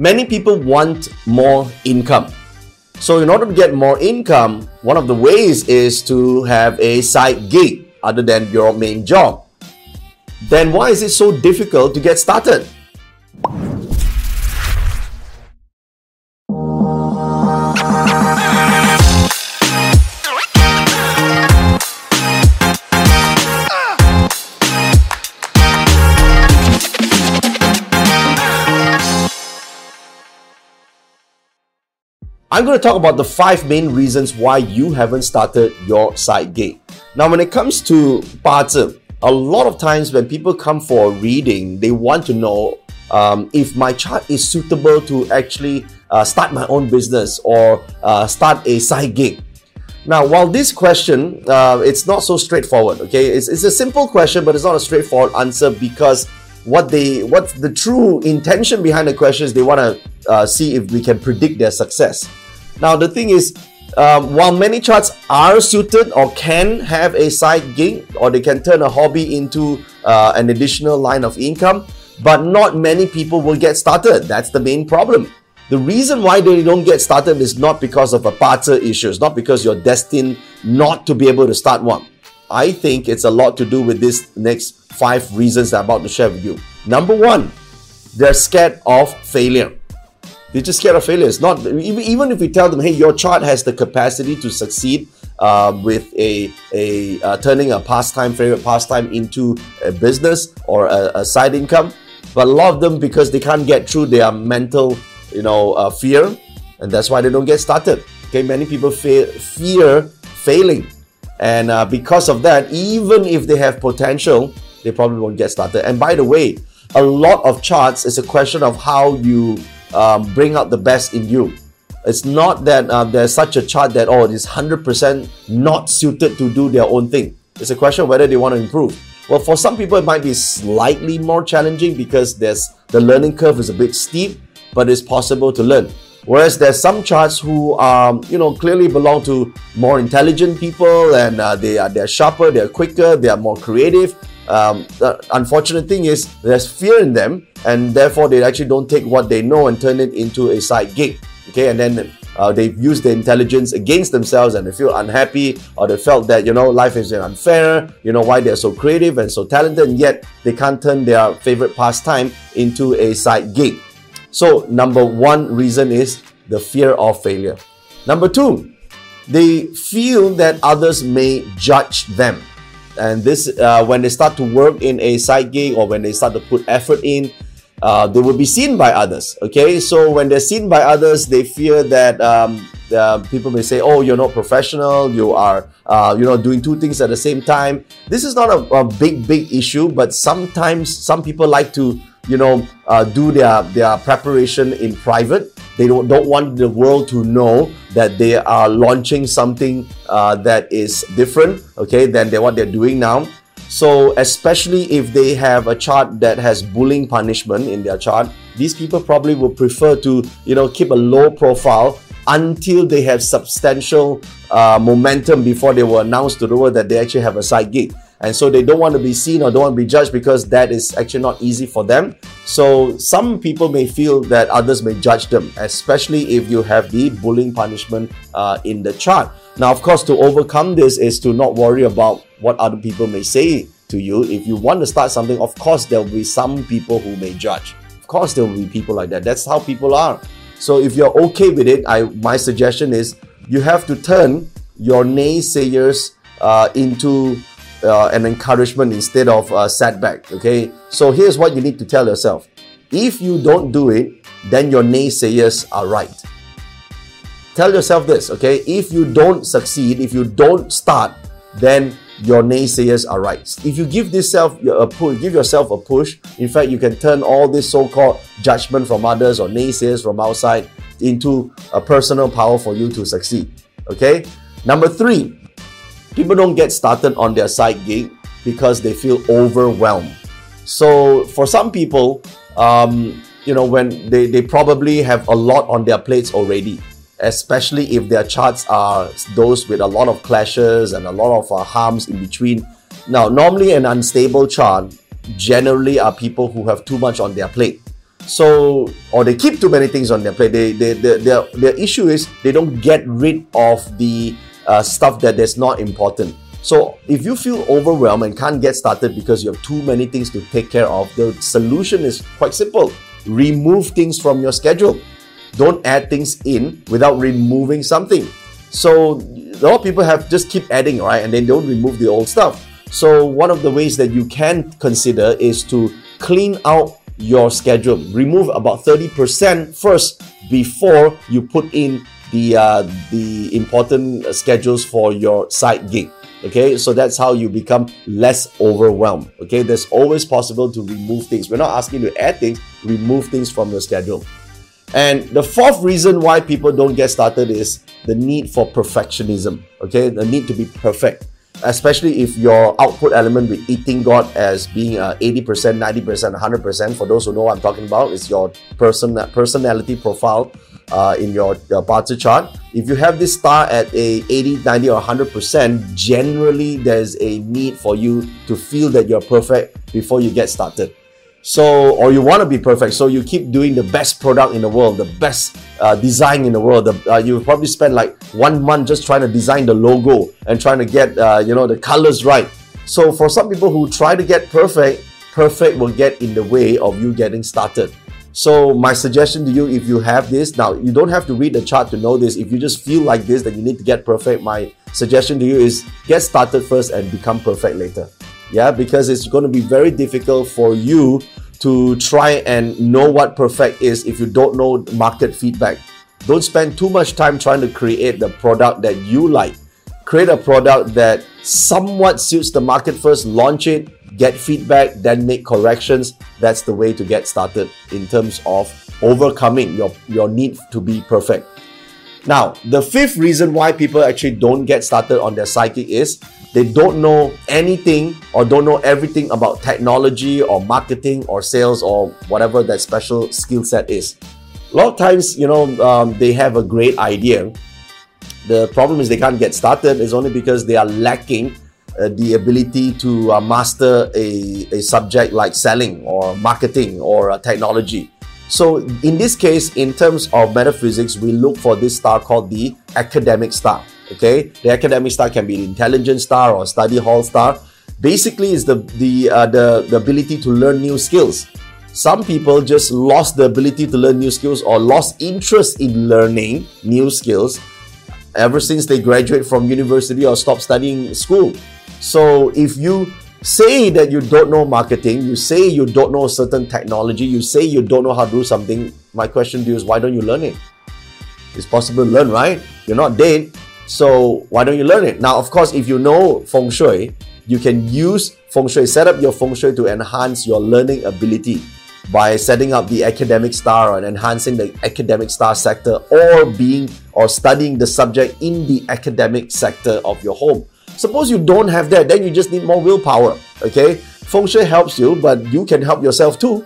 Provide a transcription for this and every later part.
Many people want more income. So, in order to get more income, one of the ways is to have a side gig other than your main job. Then, why is it so difficult to get started? I'm going to talk about the five main reasons why you haven't started your side gig. Now, when it comes to 八字, a lot of times when people come for a reading, they want to know um, if my chart is suitable to actually uh, start my own business or uh, start a side gig. Now, while this question, uh, it's not so straightforward. Okay, it's, it's a simple question, but it's not a straightforward answer because what they, what's the true intention behind the question is they want to uh, see if we can predict their success. Now, the thing is, um, while many charts are suited or can have a side gig or they can turn a hobby into uh, an additional line of income, but not many people will get started. That's the main problem. The reason why they don't get started is not because of a parter issue. It's not because you're destined not to be able to start one. I think it's a lot to do with this next five reasons that I'm about to share with you. Number one, they're scared of failure. They're just scared of failure. It's not even even if we tell them, hey, your chart has the capacity to succeed uh, with a a uh, turning a pastime, favorite pastime into a business or a, a, side income. But a lot of them, because they can't get through their mental, you know, uh, fear, and that's why they don't get started. Okay, many people fear fear failing, and uh, because of that, even if they have potential, they probably won't get started. And by the way, a lot of charts is a question of how you um, bring out the best in you. It's not that um, there's such a chart that, oh, it is 100% not suited to do their own thing. It's a question whether they want to improve. Well, for some people, it might be slightly more challenging because there's the learning curve is a bit steep, but it's possible to learn. Whereas there's some charts who um, you know clearly belong to more intelligent people and uh, they are they're sharper, they're quicker, they are more creative, um, the unfortunate thing is there's fear in them, and therefore they actually don't take what they know and turn it into a side gig. Okay, and then uh, they've used the intelligence against themselves and they feel unhappy or they felt that you know life is unfair you know why they're so creative and so talented and yet they can't turn their favorite pastime into a side gig. So number one reason is the fear of failure. Number two they feel that others may judge them and this uh, when they start to work in a side gig or when they start to put effort in uh, they will be seen by others okay? So when they're seen by others they fear that um, people may say oh you're not professional. You are uh, you know doing two things at the same time. This is not a, a big big issue but sometimes some people like to you know uh, do their their preparation in private they don't, don't want the world to know that they are launching something uh, that is different, okay, than they, what they're doing now. So, especially if they have a chart that has bullying punishment in their chart, these people probably would prefer to, you know, keep a low profile until they have substantial uh, momentum before they will announce to the world that they actually have a side gig and so they don't want to be seen or don't want to be judged because that is actually not easy for them. So some people may feel that others may judge them, especially if you have the bullying punishment uh, in the chart. Now, of course, to overcome this is to not worry about what other people may say to you. If you want to start something, of course, there will be some people who may judge. Of course, there will be people like that. That's how people are. So if you're okay with it, I my suggestion is you have to turn your naysayers uh, into uh, an encouragement instead of a setback. Okay, so here's what you need to tell yourself: if you don't do it, then your naysayers are right. Tell yourself this, okay? If you don't succeed, if you don't start, then your naysayers are right. If you give this self a push, give yourself a push. In fact, you can turn all this so-called judgment from others or naysayers from outside into a personal power for you to succeed. Okay. Number three, people don't get started on their side gig because they feel overwhelmed. So for some people, um, you know, when they, they probably have a lot on their plates already, especially if their charts are those with a lot of clashes and a lot of uh, harms in between. Now, normally an unstable chart generally are people who have too much on their plate. So, or they keep too many things on their plate. They, they, they their, their issue is they don't get rid of the uh, stuff that is not important. So, if you feel overwhelmed and can't get started because you have too many things to take care of, the solution is quite simple remove things from your schedule. Don't add things in without removing something. So, a lot of people have just keep adding, right? And they don't remove the old stuff. So, one of the ways that you can consider is to clean out your schedule. Remove about 30% first before you put in the uh, the important schedules for your side gig. Okay, so that's how you become less overwhelmed. Okay, there's always possible to remove things. We're not asking you to add things, remove things from your schedule. And the fourth reason why people don't get started is the need for perfectionism. Okay, the need to be perfect especially if your output element with eating God as being uh, 80%, 90%, 100%. For those who know what I'm talking about, it's your person personality profile uh, in your, Bazi chart. If you have this star at a 80, 90, or 100%, generally there's a need for you to feel that you're perfect before you get started. So, or you want to be perfect, so you keep doing the best product in the world, the best uh, design in the world. The, uh, you probably spend like one month just trying to design the logo and trying to get uh, you know the colors right. So, for some people who try to get perfect, perfect will get in the way of you getting started. So, my suggestion to you, if you have this now, you don't have to read the chart to know this. If you just feel like this, that you need to get perfect. My suggestion to you is get started first and become perfect later yeah because it's going to be very difficult for you to try and know what perfect is if you don't know market feedback don't spend too much time trying to create the product that you like create a product that somewhat suits the market first launch it get feedback then make corrections that's the way to get started in terms of overcoming your your need to be perfect now the fifth reason why people actually don't get started on their psychic is they don't know anything or don't know everything about technology or marketing or sales or whatever that special skill set is. A lot of times, you know, um, they have a great idea. The problem is they can't get started. It's only because they are lacking uh, the ability to uh, master a, a subject like selling or marketing or uh, technology. So, in this case, in terms of metaphysics, we look for this star called the academic star. Okay, the academic star can be an intelligent star or study hall star. Basically, is the the, uh, the the ability to learn new skills. Some people just lost the ability to learn new skills or lost interest in learning new skills ever since they graduate from university or stop studying school. So if you say that you don't know marketing, you say you don't know certain technology, you say you don't know how to do something, my question to you is why don't you learn it? It's possible to learn, right? You're not dead. So why don't you learn it? Now, of course, if you know feng shui, you can use feng shui, set up your feng shui to enhance your learning ability by setting up the academic star and enhancing the academic star sector or being or studying the subject in the academic sector of your home. Suppose you don't have that, then you just need more willpower. Okay, feng shui helps you, but you can help yourself too.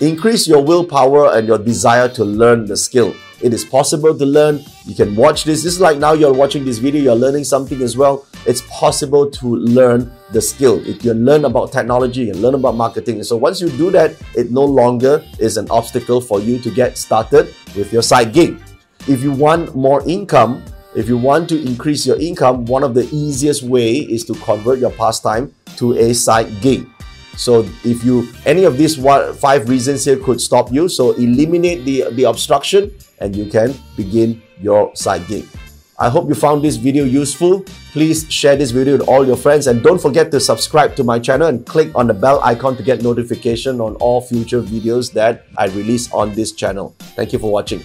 Increase your willpower and your desire to learn the skill. It is possible to learn. You can watch this. This is like now you're watching this video, you're learning something as well. It's possible to learn the skill. If you learn about technology and learn about marketing. So once you do that, it no longer is an obstacle for you to get started with your side gig. If you want more income, if you want to increase your income, one of the easiest way is to convert your pastime to a side gig. So if you any of these five reasons here could stop you, so eliminate the the obstruction and you can begin your side gig. I hope you found this video useful. Please share this video with all your friends and don't forget to subscribe to my channel and click on the bell icon to get notification on all future videos that I release on this channel. Thank you for watching.